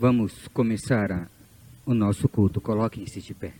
Vamos começar a, o nosso culto. Coloquem-se de pé.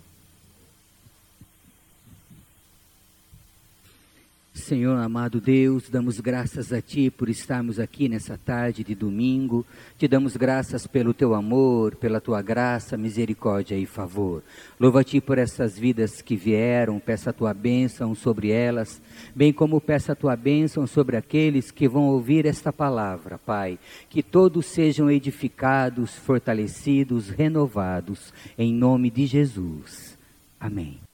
Senhor amado Deus, damos graças a Ti por estarmos aqui nessa tarde de domingo. Te damos graças pelo Teu amor, pela Tua graça, misericórdia e favor. Louva a Ti por essas vidas que vieram, peça a Tua bênção sobre elas, bem como peça a Tua bênção sobre aqueles que vão ouvir esta palavra, Pai. Que todos sejam edificados, fortalecidos, renovados, em nome de Jesus. Amém.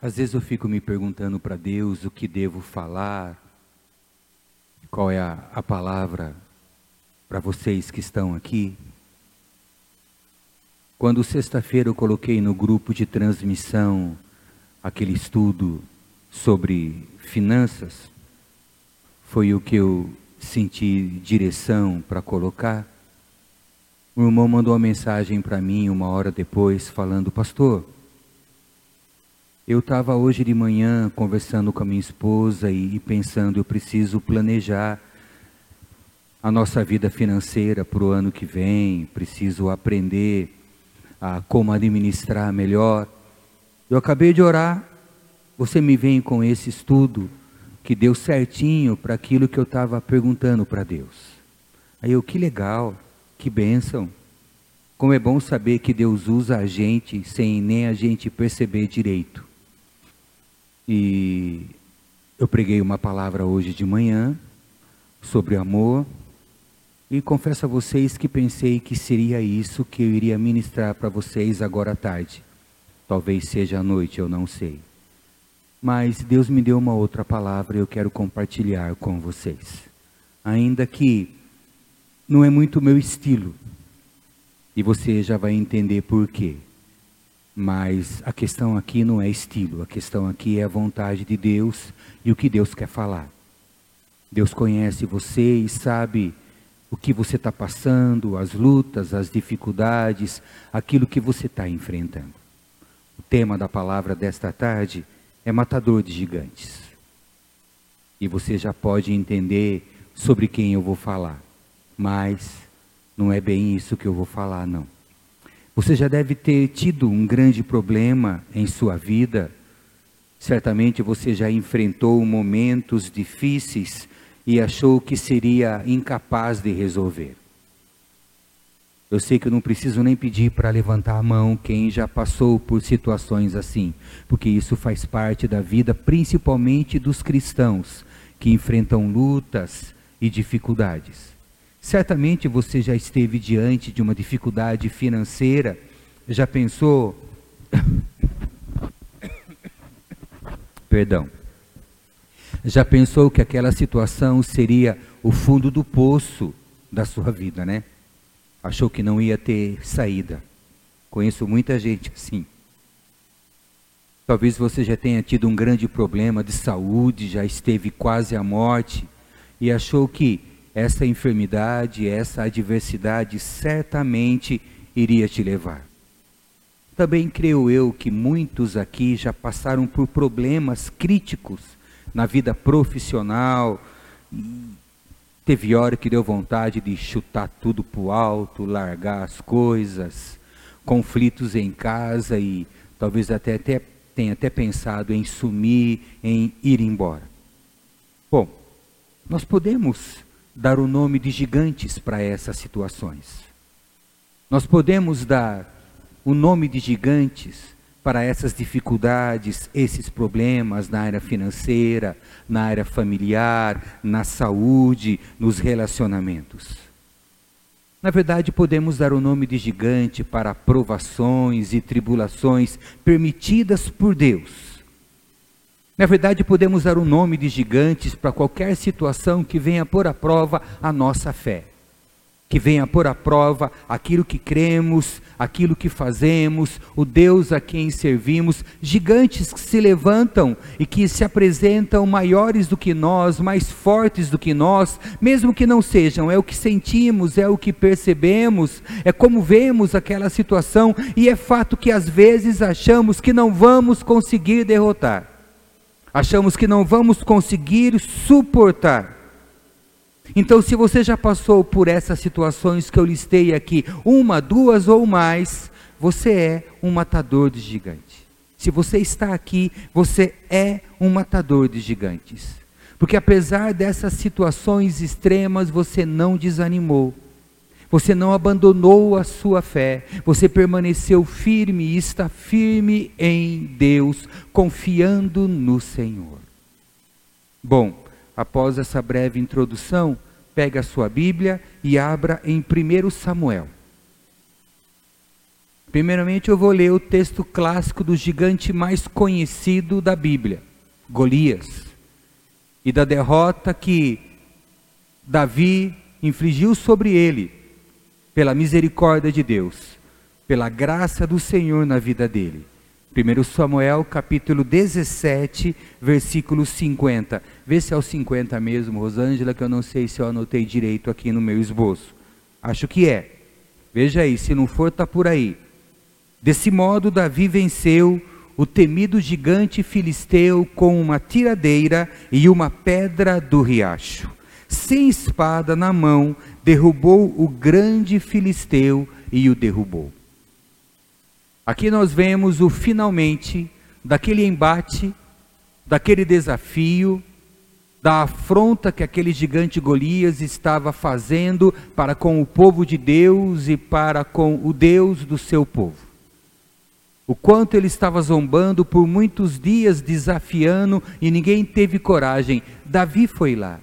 Às vezes eu fico me perguntando para Deus o que devo falar, qual é a, a palavra para vocês que estão aqui. Quando sexta-feira eu coloquei no grupo de transmissão aquele estudo sobre finanças, foi o que eu senti direção para colocar. O irmão mandou uma mensagem para mim uma hora depois, falando: Pastor, eu estava hoje de manhã conversando com a minha esposa e, e pensando, eu preciso planejar a nossa vida financeira para o ano que vem, preciso aprender a como administrar melhor. Eu acabei de orar, você me vem com esse estudo que deu certinho para aquilo que eu estava perguntando para Deus. Aí eu, que legal, que bênção. Como é bom saber que Deus usa a gente sem nem a gente perceber direito. E eu preguei uma palavra hoje de manhã sobre amor e confesso a vocês que pensei que seria isso que eu iria ministrar para vocês agora à tarde. Talvez seja à noite, eu não sei. Mas Deus me deu uma outra palavra e eu quero compartilhar com vocês. Ainda que não é muito meu estilo. E você já vai entender por quê. Mas a questão aqui não é estilo, a questão aqui é a vontade de Deus e o que Deus quer falar. Deus conhece você e sabe o que você está passando, as lutas, as dificuldades, aquilo que você está enfrentando. O tema da palavra desta tarde é matador de gigantes. E você já pode entender sobre quem eu vou falar, mas não é bem isso que eu vou falar, não. Você já deve ter tido um grande problema em sua vida. Certamente você já enfrentou momentos difíceis e achou que seria incapaz de resolver. Eu sei que eu não preciso nem pedir para levantar a mão quem já passou por situações assim, porque isso faz parte da vida, principalmente dos cristãos que enfrentam lutas e dificuldades. Certamente você já esteve diante de uma dificuldade financeira, já pensou. Perdão. Já pensou que aquela situação seria o fundo do poço da sua vida, né? Achou que não ia ter saída. Conheço muita gente assim. Talvez você já tenha tido um grande problema de saúde, já esteve quase à morte e achou que essa enfermidade, essa adversidade certamente iria te levar. Também creio eu que muitos aqui já passaram por problemas críticos na vida profissional. Teve hora que deu vontade de chutar tudo para o alto, largar as coisas, conflitos em casa e talvez até, até tenha até pensado em sumir, em ir embora. Bom, nós podemos dar o nome de gigantes para essas situações. Nós podemos dar o nome de gigantes para essas dificuldades, esses problemas na área financeira, na área familiar, na saúde, nos relacionamentos. Na verdade, podemos dar o nome de gigante para provações e tribulações permitidas por Deus na verdade, podemos dar o um nome de gigantes para qualquer situação que venha pôr à prova a nossa fé, que venha pôr à prova aquilo que cremos, aquilo que fazemos, o Deus a quem servimos, gigantes que se levantam e que se apresentam maiores do que nós, mais fortes do que nós, mesmo que não sejam, é o que sentimos, é o que percebemos, é como vemos aquela situação e é fato que às vezes achamos que não vamos conseguir derrotar achamos que não vamos conseguir suportar. Então, se você já passou por essas situações que eu listei aqui, uma, duas ou mais, você é um matador de gigantes. Se você está aqui, você é um matador de gigantes. Porque apesar dessas situações extremas, você não desanimou. Você não abandonou a sua fé, você permaneceu firme e está firme em Deus, confiando no Senhor. Bom, após essa breve introdução, pegue a sua Bíblia e abra em 1 Samuel. Primeiramente, eu vou ler o texto clássico do gigante mais conhecido da Bíblia, Golias, e da derrota que Davi infligiu sobre ele pela misericórdia de Deus, pela graça do Senhor na vida dele. 1 Samuel capítulo 17, versículo 50. Vê se é o 50 mesmo, Rosângela, que eu não sei se eu anotei direito aqui no meu esboço. Acho que é. Veja aí, se não for, está por aí. Desse modo, Davi venceu o temido gigante filisteu com uma tiradeira e uma pedra do riacho. Sem espada na mão, derrubou o grande filisteu e o derrubou. Aqui nós vemos o finalmente daquele embate, daquele desafio, da afronta que aquele gigante Golias estava fazendo para com o povo de Deus e para com o Deus do seu povo. O quanto ele estava zombando por muitos dias, desafiando e ninguém teve coragem. Davi foi lá.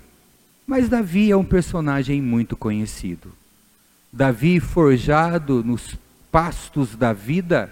Mas Davi é um personagem muito conhecido. Davi forjado nos pastos da vida,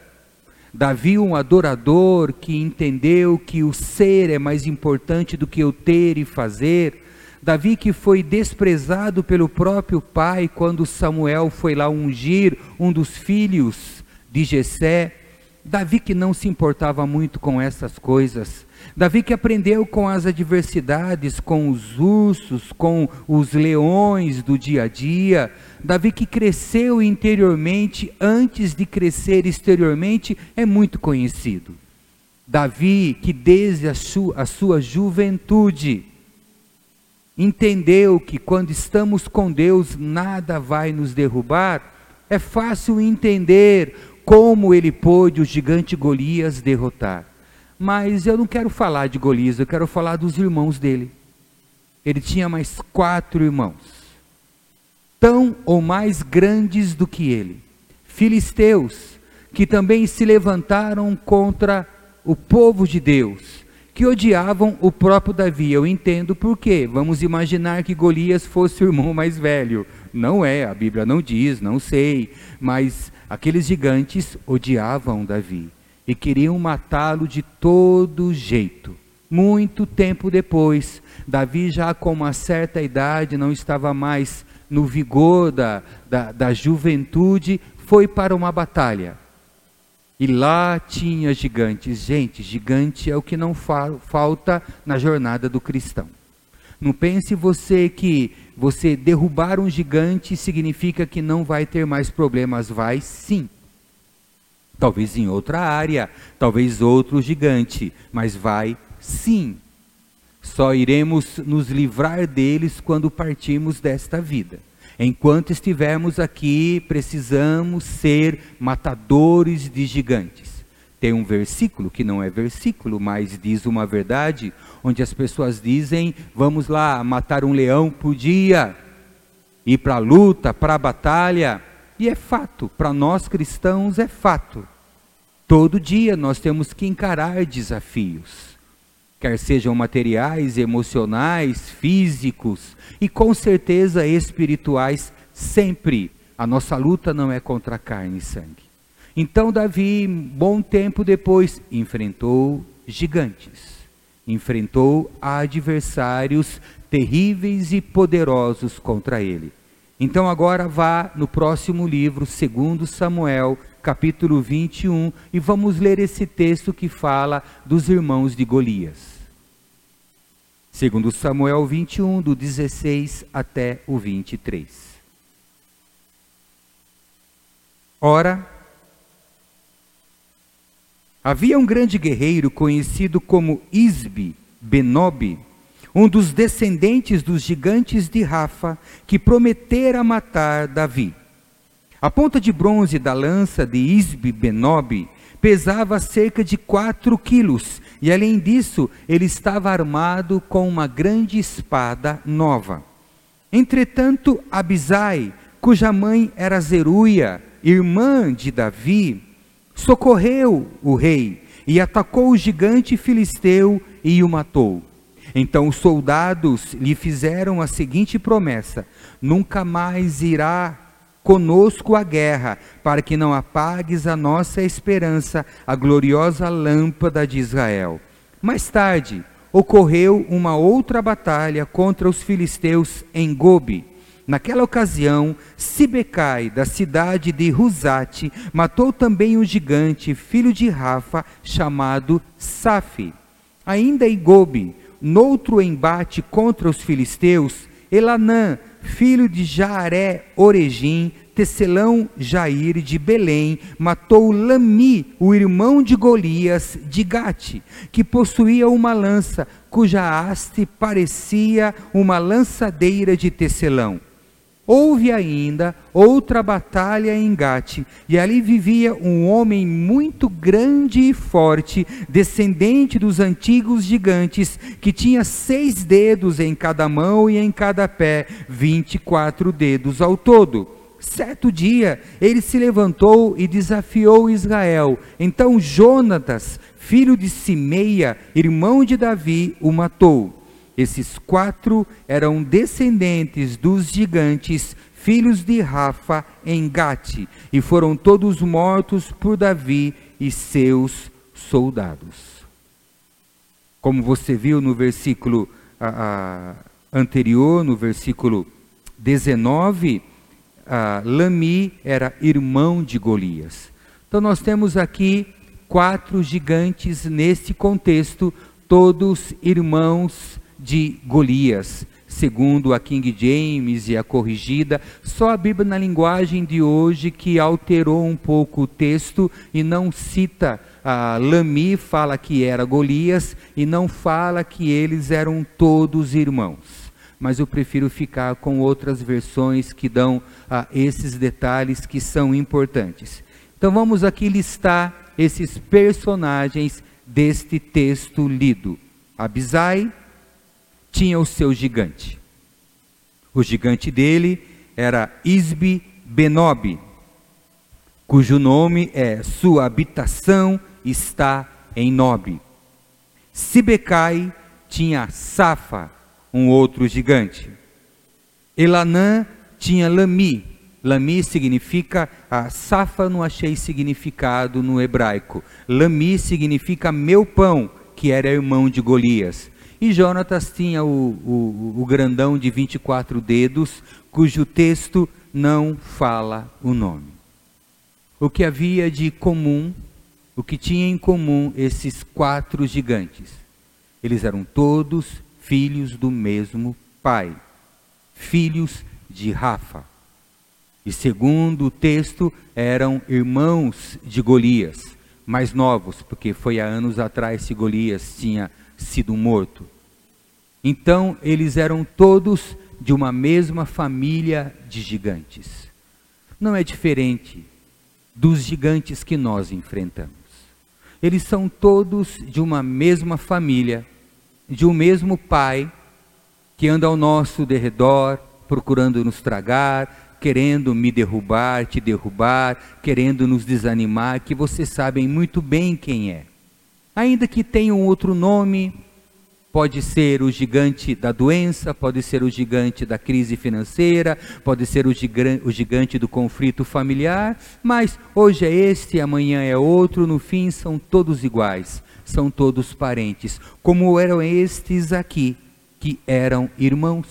Davi um adorador que entendeu que o ser é mais importante do que o ter e fazer. Davi que foi desprezado pelo próprio pai quando Samuel foi lá ungir um dos filhos de Jessé. Davi que não se importava muito com essas coisas. Davi que aprendeu com as adversidades, com os ursos, com os leões do dia a dia. Davi que cresceu interiormente antes de crescer exteriormente é muito conhecido. Davi que desde a sua, a sua juventude entendeu que quando estamos com Deus nada vai nos derrubar. É fácil entender como ele pôde o gigante Golias derrotar. Mas eu não quero falar de Golias, eu quero falar dos irmãos dele. Ele tinha mais quatro irmãos, tão ou mais grandes do que ele, filisteus, que também se levantaram contra o povo de Deus, que odiavam o próprio Davi. Eu entendo por quê. Vamos imaginar que Golias fosse o irmão mais velho. Não é, a Bíblia não diz, não sei, mas aqueles gigantes odiavam Davi e queriam matá-lo de todo jeito. Muito tempo depois, Davi, já com uma certa idade, não estava mais no vigor da, da, da juventude, foi para uma batalha. E lá tinha gigantes. Gente, gigante é o que não fa falta na jornada do cristão. Não pense você que você derrubar um gigante significa que não vai ter mais problemas. Vai sim talvez em outra área, talvez outro gigante, mas vai sim. Só iremos nos livrar deles quando partirmos desta vida. Enquanto estivermos aqui, precisamos ser matadores de gigantes. Tem um versículo que não é versículo, mas diz uma verdade, onde as pessoas dizem: vamos lá matar um leão por dia, ir para a luta, para a batalha. E é fato, para nós cristãos é fato. Todo dia nós temos que encarar desafios, quer sejam materiais, emocionais, físicos e com certeza espirituais, sempre. A nossa luta não é contra carne e sangue. Então, Davi, bom tempo depois, enfrentou gigantes, enfrentou adversários terríveis e poderosos contra ele. Então, agora vá no próximo livro, segundo Samuel, capítulo 21, e vamos ler esse texto que fala dos irmãos de Golias. Segundo Samuel 21, do 16 até o 23. Ora, havia um grande guerreiro conhecido como Isbe Benob, um dos descendentes dos gigantes de Rafa, que prometera matar Davi. A ponta de bronze da lança de Isbe Benob pesava cerca de quatro quilos, e além disso, ele estava armado com uma grande espada nova. Entretanto, Abisai, cuja mãe era Zeruia, irmã de Davi, socorreu o rei e atacou o gigante filisteu e o matou. Então os soldados lhe fizeram a seguinte promessa: Nunca mais irá conosco a guerra, para que não apagues a nossa esperança, a gloriosa lâmpada de Israel. Mais tarde, ocorreu uma outra batalha contra os filisteus em Gobi. Naquela ocasião, Sibecai, da cidade de Ruzate, matou também um gigante, filho de Rafa, chamado Safi. Ainda em Gobi, noutro embate contra os filisteus, Elanã, filho de Jaaré Oregim, Tecelão Jair de Belém, matou Lami, o irmão de Golias de Gate, que possuía uma lança, cuja haste parecia uma lançadeira de tecelão. Houve ainda outra batalha em Gate, e ali vivia um homem muito grande e forte, descendente dos antigos gigantes, que tinha seis dedos em cada mão e em cada pé, vinte e quatro dedos ao todo. Certo dia, ele se levantou e desafiou Israel. Então Jonatas, filho de Simeia, irmão de Davi, o matou. Esses quatro eram descendentes dos gigantes, filhos de Rafa em Gate, e foram todos mortos por Davi e seus soldados. Como você viu no versículo a, a, anterior, no versículo 19, Lami era irmão de Golias. Então nós temos aqui quatro gigantes nesse contexto, todos irmãos de Golias, segundo a King James e a corrigida, só a Bíblia na linguagem de hoje que alterou um pouco o texto e não cita a Lami, fala que era Golias e não fala que eles eram todos irmãos. Mas eu prefiro ficar com outras versões que dão a esses detalhes que são importantes. Então vamos aqui listar esses personagens deste texto lido. Abisai, tinha o seu gigante. O gigante dele era Isbi Benob, cujo nome é Sua habitação está em Nob. Sibecai tinha Safa, um outro gigante. Elanã tinha Lami. Lami significa, a Safa não achei significado no hebraico. Lami significa meu pão, que era irmão de Golias. E Jonatas tinha o, o, o grandão de 24 dedos, cujo texto não fala o nome. O que havia de comum, o que tinha em comum esses quatro gigantes? Eles eram todos filhos do mesmo pai, filhos de Rafa. E segundo o texto, eram irmãos de Golias, mais novos, porque foi há anos atrás que Golias tinha sido morto. Então eles eram todos de uma mesma família de gigantes. Não é diferente dos gigantes que nós enfrentamos. Eles são todos de uma mesma família, de um mesmo pai, que anda ao nosso derredor, procurando nos tragar, querendo me derrubar, te derrubar, querendo nos desanimar, que vocês sabem muito bem quem é. Ainda que tenham outro nome, Pode ser o gigante da doença, pode ser o gigante da crise financeira, pode ser o, gigante do conflito familiar, mas hoje é este, amanhã é outro, no fim são todos iguais, são todos parentes, como eram estes aqui, que eram irmãos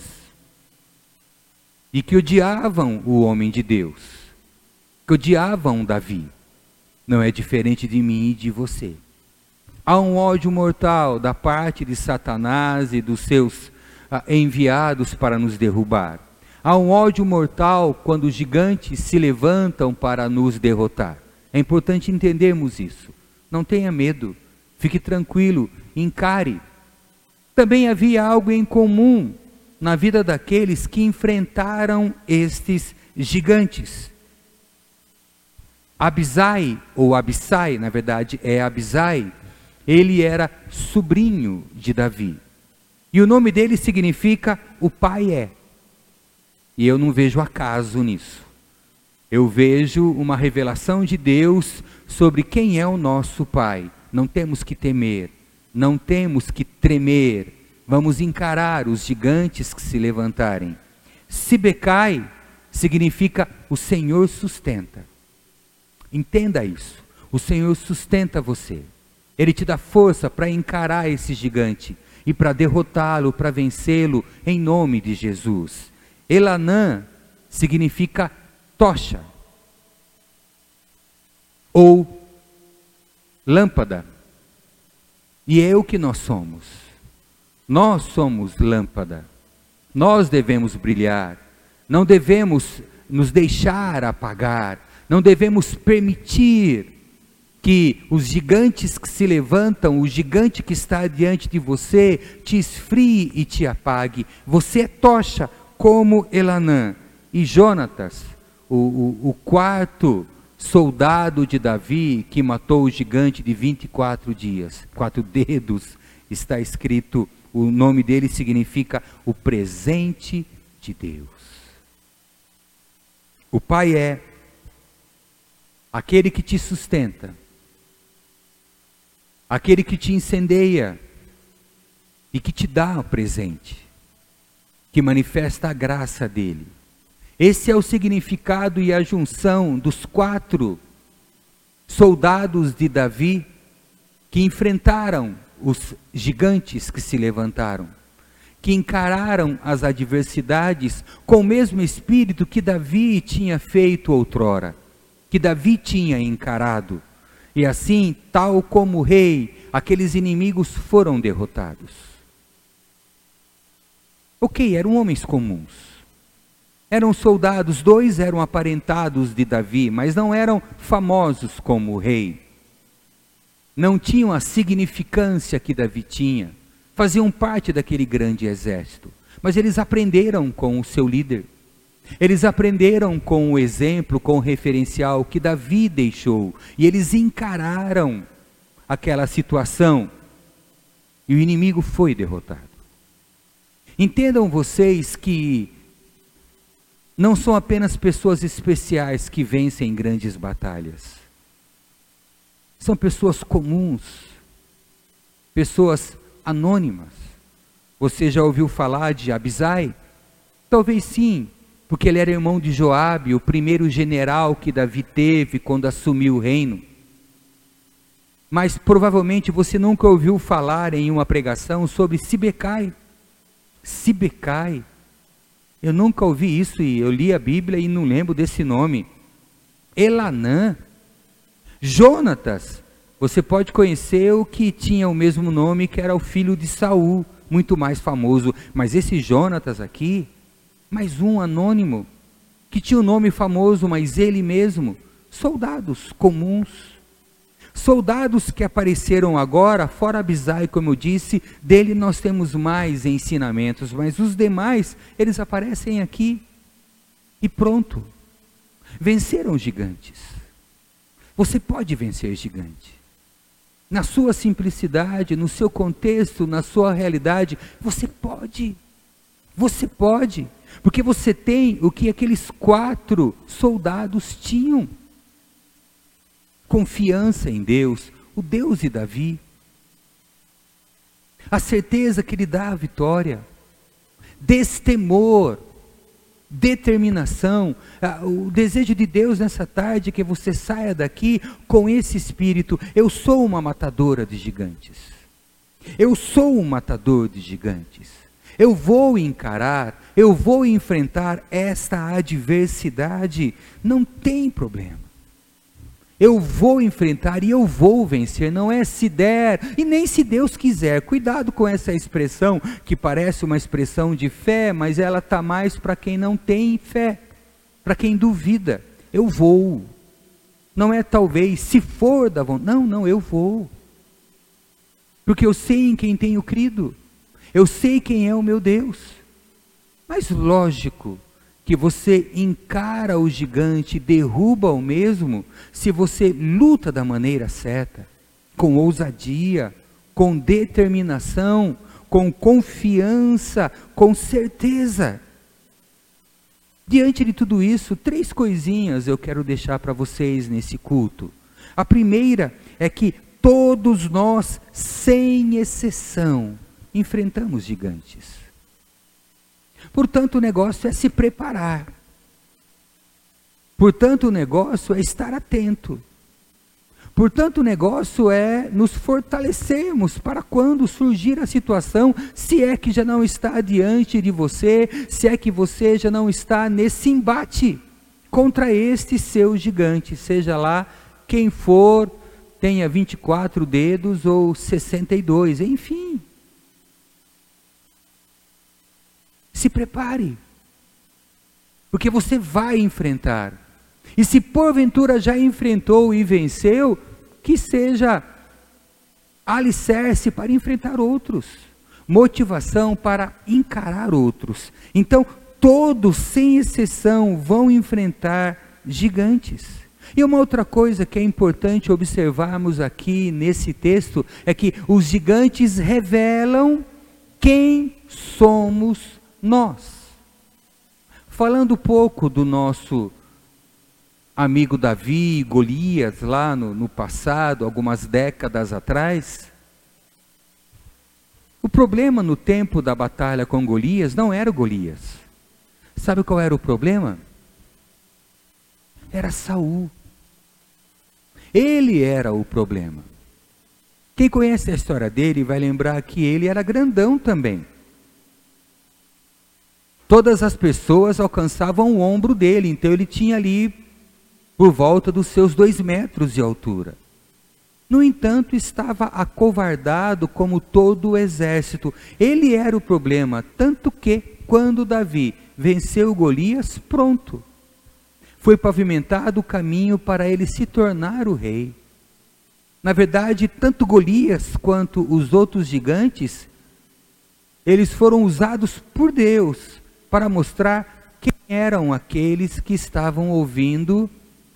e que odiavam o homem de Deus, que odiavam Davi. Não é diferente de mim e de você. Há um ódio mortal da parte de Satanás e dos seus ah, enviados para nos derrubar. Há um ódio mortal quando os gigantes se levantam para nos derrotar. É importante entendermos isso. Não tenha medo, fique tranquilo, encare. Também havia algo em comum na vida daqueles que enfrentaram estes gigantes. Abisai, ou Abissai, na verdade é Abisai, ele era sobrinho de Davi. E o nome dele significa o pai é. E eu não vejo acaso nisso. Eu vejo uma revelação de Deus sobre quem é o nosso pai. Não temos que temer, não temos que tremer, vamos encarar os gigantes que se levantarem. Sibecai significa o Senhor sustenta. Entenda isso. O Senhor sustenta você. Ele te dá força para encarar esse gigante e para derrotá-lo, para vencê-lo, em nome de Jesus. Elanã significa tocha ou lâmpada. E é o que nós somos. Nós somos lâmpada. Nós devemos brilhar. Não devemos nos deixar apagar. Não devemos permitir que os gigantes que se levantam, o gigante que está diante de você, te esfrie e te apague. Você é tocha como Elanã. E Jonatas, o, o, o quarto soldado de Davi que matou o gigante de 24 dias, quatro dedos, está escrito, o nome dele significa o presente de Deus. O Pai é aquele que te sustenta, aquele que te incendeia e que te dá o presente, que manifesta a graça dele. Esse é o significado e a junção dos quatro soldados de Davi que enfrentaram os gigantes que se levantaram, que encararam as adversidades com o mesmo espírito que Davi tinha feito outrora, que Davi tinha encarado. E assim, tal como o rei, aqueles inimigos foram derrotados. Ok, eram homens comuns. Eram soldados, dois eram aparentados de Davi, mas não eram famosos como o rei. Não tinham a significância que Davi tinha. Faziam parte daquele grande exército. Mas eles aprenderam com o seu líder. Eles aprenderam com o exemplo, com o referencial que Davi deixou, e eles encararam aquela situação, e o inimigo foi derrotado. Entendam vocês que não são apenas pessoas especiais que vencem grandes batalhas, são pessoas comuns, pessoas anônimas. Você já ouviu falar de Abisai? Talvez sim, porque ele era irmão de Joabe, o primeiro general que Davi teve quando assumiu o reino. Mas provavelmente você nunca ouviu falar em uma pregação sobre Sibecai. Sibecai. Eu nunca ouvi isso e eu li a Bíblia e não lembro desse nome. Elanã. Jonatas. Você pode conhecer o que tinha o mesmo nome, que era o filho de Saul, muito mais famoso. Mas esse Jonatas aqui, mais um anônimo, que tinha um nome famoso, mas ele mesmo, soldados comuns. Soldados que apareceram agora, fora Abisai, como eu disse, dele nós temos mais ensinamentos, mas os demais, eles aparecem aqui. E pronto. Venceram gigantes. Você pode vencer gigante. Na sua simplicidade, no seu contexto, na sua realidade, você pode. Você pode. Porque você tem o que aqueles quatro soldados tinham: confiança em Deus, o Deus de Davi, a certeza que lhe dá a vitória, destemor, determinação, o desejo de Deus nessa tarde é que você saia daqui com esse espírito. Eu sou uma matadora de gigantes. Eu sou um matador de gigantes. Eu vou encarar eu vou enfrentar esta adversidade, não tem problema. Eu vou enfrentar e eu vou vencer, não é se der e nem se Deus quiser. Cuidado com essa expressão que parece uma expressão de fé, mas ela está mais para quem não tem fé, para quem duvida. Eu vou. Não é talvez, se for da vontade. Não, não, eu vou. Porque eu sei em quem tenho crido. Eu sei quem é o meu Deus. Mas lógico que você encara o gigante, derruba o mesmo, se você luta da maneira certa, com ousadia, com determinação, com confiança, com certeza. Diante de tudo isso, três coisinhas eu quero deixar para vocês nesse culto. A primeira é que todos nós, sem exceção, enfrentamos gigantes. Portanto, o negócio é se preparar. Portanto, o negócio é estar atento. Portanto, o negócio é nos fortalecermos para quando surgir a situação, se é que já não está diante de você, se é que você já não está nesse embate contra este seu gigante, seja lá quem for, tenha 24 dedos ou 62, enfim. Se prepare, porque você vai enfrentar. E se porventura já enfrentou e venceu, que seja alicerce para enfrentar outros, motivação para encarar outros. Então, todos, sem exceção, vão enfrentar gigantes. E uma outra coisa que é importante observarmos aqui nesse texto é que os gigantes revelam quem somos nós. Falando um pouco do nosso amigo Davi, Golias, lá no, no passado, algumas décadas atrás. O problema no tempo da batalha com Golias não era o Golias. Sabe qual era o problema? Era Saul. Ele era o problema. Quem conhece a história dele vai lembrar que ele era grandão também. Todas as pessoas alcançavam o ombro dele, então ele tinha ali por volta dos seus dois metros de altura. No entanto, estava acovardado como todo o exército. Ele era o problema, tanto que, quando Davi venceu Golias, pronto. Foi pavimentado o caminho para ele se tornar o rei. Na verdade, tanto Golias quanto os outros gigantes, eles foram usados por Deus para mostrar quem eram aqueles que estavam ouvindo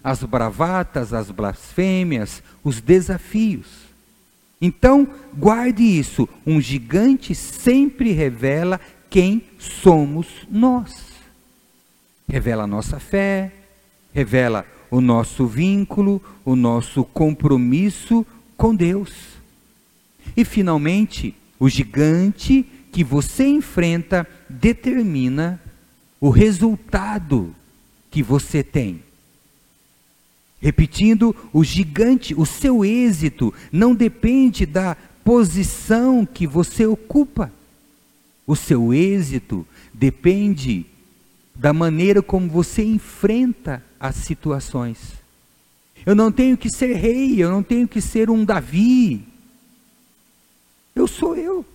as bravatas, as blasfêmias, os desafios. Então, guarde isso: um gigante sempre revela quem somos nós. Revela a nossa fé, revela o nosso vínculo, o nosso compromisso com Deus. E, finalmente, o gigante que você enfrenta determina o resultado que você tem. Repetindo, o gigante, o seu êxito não depende da posição que você ocupa. O seu êxito depende da maneira como você enfrenta as situações. Eu não tenho que ser rei, eu não tenho que ser um Davi. Eu sou eu.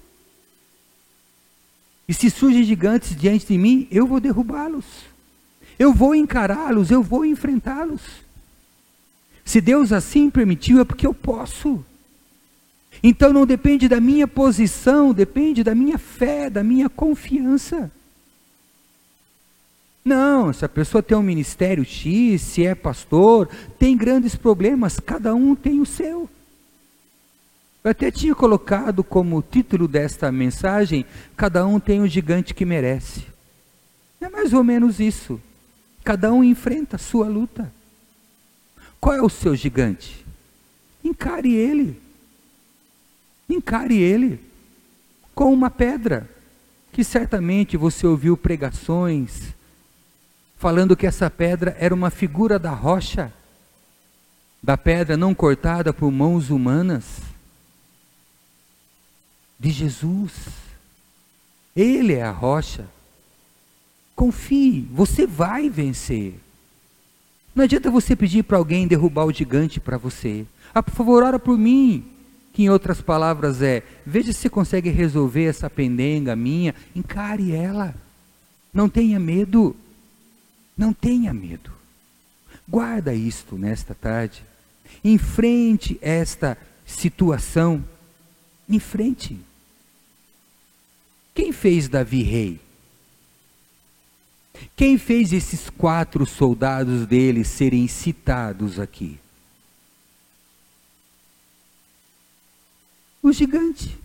E se surgem gigantes diante de mim, eu vou derrubá-los. Eu vou encará-los, eu vou enfrentá-los. Se Deus assim permitiu, é porque eu posso. Então não depende da minha posição, depende da minha fé, da minha confiança. Não, se a pessoa tem um ministério X, se é pastor, tem grandes problemas, cada um tem o seu. Eu até tinha colocado como título desta mensagem: Cada um tem o gigante que merece. É mais ou menos isso. Cada um enfrenta a sua luta. Qual é o seu gigante? Encare ele. Encare ele com uma pedra, que certamente você ouviu pregações falando que essa pedra era uma figura da rocha, da pedra não cortada por mãos humanas, de Jesus. Ele é a rocha. Confie, você vai vencer. Não adianta você pedir para alguém derrubar o gigante para você. Ah, por favor, ora por mim. Que em outras palavras é: veja se consegue resolver essa pendenga minha, encare ela. Não tenha medo. Não tenha medo. Guarda isto nesta tarde. Enfrente esta situação. Enfrente. Quem fez Davi rei? Quem fez esses quatro soldados dele serem citados aqui? O gigante.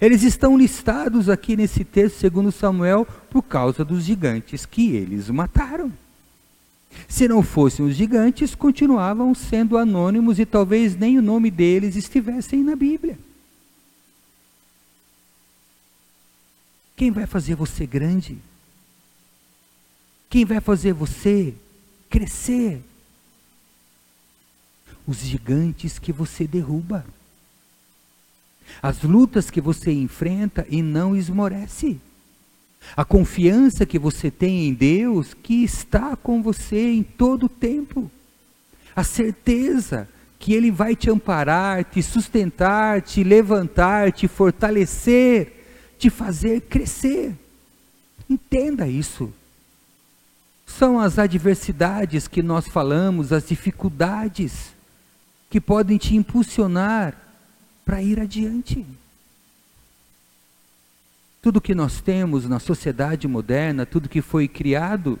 Eles estão listados aqui nesse texto, segundo Samuel, por causa dos gigantes que eles mataram. Se não fossem os gigantes, continuavam sendo anônimos e talvez nem o nome deles estivessem na Bíblia. Quem vai fazer você grande? Quem vai fazer você crescer? Os gigantes que você derruba. As lutas que você enfrenta e não esmorece. A confiança que você tem em Deus, que está com você em todo o tempo. A certeza que Ele vai te amparar, te sustentar, te levantar, te fortalecer, te fazer crescer. Entenda isso. São as adversidades que nós falamos, as dificuldades, que podem te impulsionar para ir adiante. Tudo que nós temos na sociedade moderna, tudo que foi criado,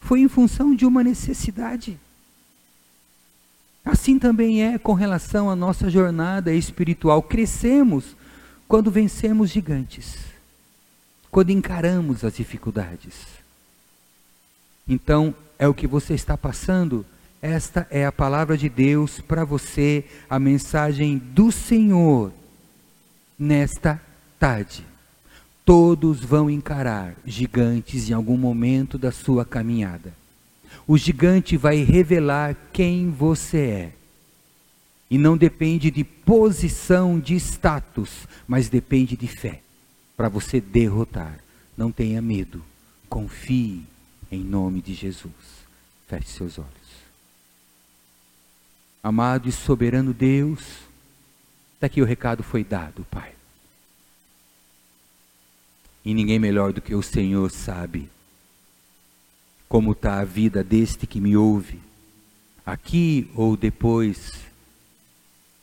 foi em função de uma necessidade. Assim também é com relação à nossa jornada espiritual. Crescemos quando vencemos gigantes, quando encaramos as dificuldades. Então, é o que você está passando. Esta é a palavra de Deus para você, a mensagem do Senhor nesta tarde. Todos vão encarar gigantes em algum momento da sua caminhada. O gigante vai revelar quem você é. E não depende de posição, de status, mas depende de fé para você derrotar. Não tenha medo. Confie em nome de Jesus. Feche seus olhos. Amado e soberano Deus, daqui o recado foi dado, Pai. E ninguém melhor do que o Senhor sabe como está a vida deste que me ouve, aqui ou depois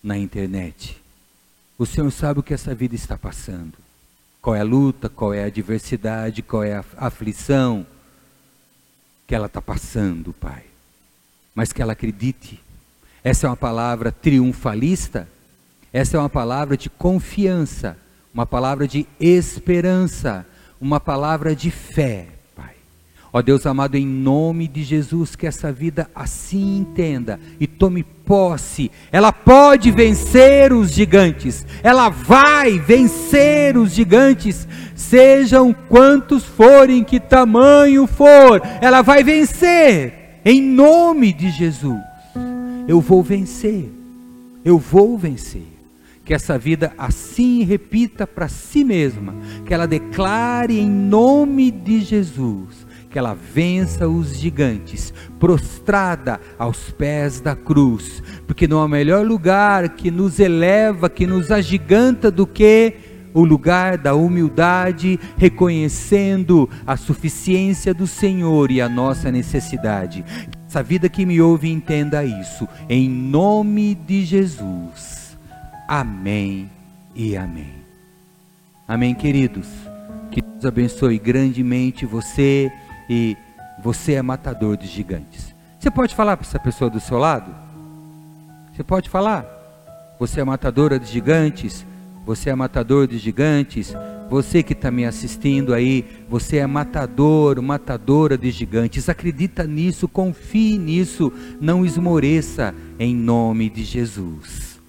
na internet. O Senhor sabe o que essa vida está passando. Qual é a luta, qual é a adversidade, qual é a aflição que ela está passando, Pai. Mas que ela acredite. Essa é uma palavra triunfalista, essa é uma palavra de confiança uma palavra de esperança, uma palavra de fé. Ó Deus amado, em nome de Jesus, que essa vida assim entenda e tome posse. Ela pode vencer os gigantes, ela vai vencer os gigantes, sejam quantos forem, que tamanho for, ela vai vencer, em nome de Jesus. Eu vou vencer, eu vou vencer. Que essa vida assim repita para si mesma, que ela declare em nome de Jesus, que ela vença os gigantes, prostrada aos pés da cruz, porque não há melhor lugar que nos eleva, que nos agiganta do que o lugar da humildade, reconhecendo a suficiência do Senhor e a nossa necessidade. Essa vida que me ouve entenda isso, em nome de Jesus. Amém e amém. Amém, queridos. Que Deus abençoe grandemente você e você é matador de gigantes. Você pode falar para essa pessoa do seu lado? Você pode falar? Você é matadora de gigantes? Você é matador de gigantes? Você que está me assistindo aí, você é matador, matadora de gigantes. Acredita nisso, confie nisso, não esmoreça em nome de Jesus.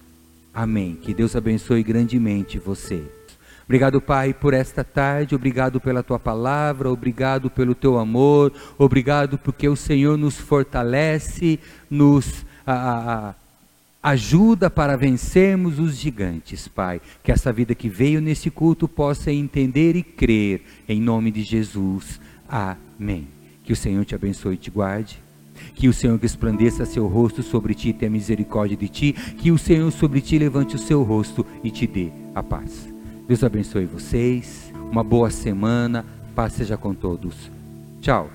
Amém. Que Deus abençoe grandemente você. Obrigado, Pai, por esta tarde, obrigado pela tua palavra, obrigado pelo teu amor, obrigado porque o Senhor nos fortalece, nos a, a, ajuda para vencermos os gigantes, Pai. Que essa vida que veio nesse culto possa entender e crer, em nome de Jesus. Amém. Que o Senhor te abençoe e te guarde. Que o Senhor resplandeça seu rosto sobre ti e tenha misericórdia de ti. Que o Senhor sobre ti levante o seu rosto e te dê a paz. Deus abençoe vocês. Uma boa semana. Paz seja com todos. Tchau.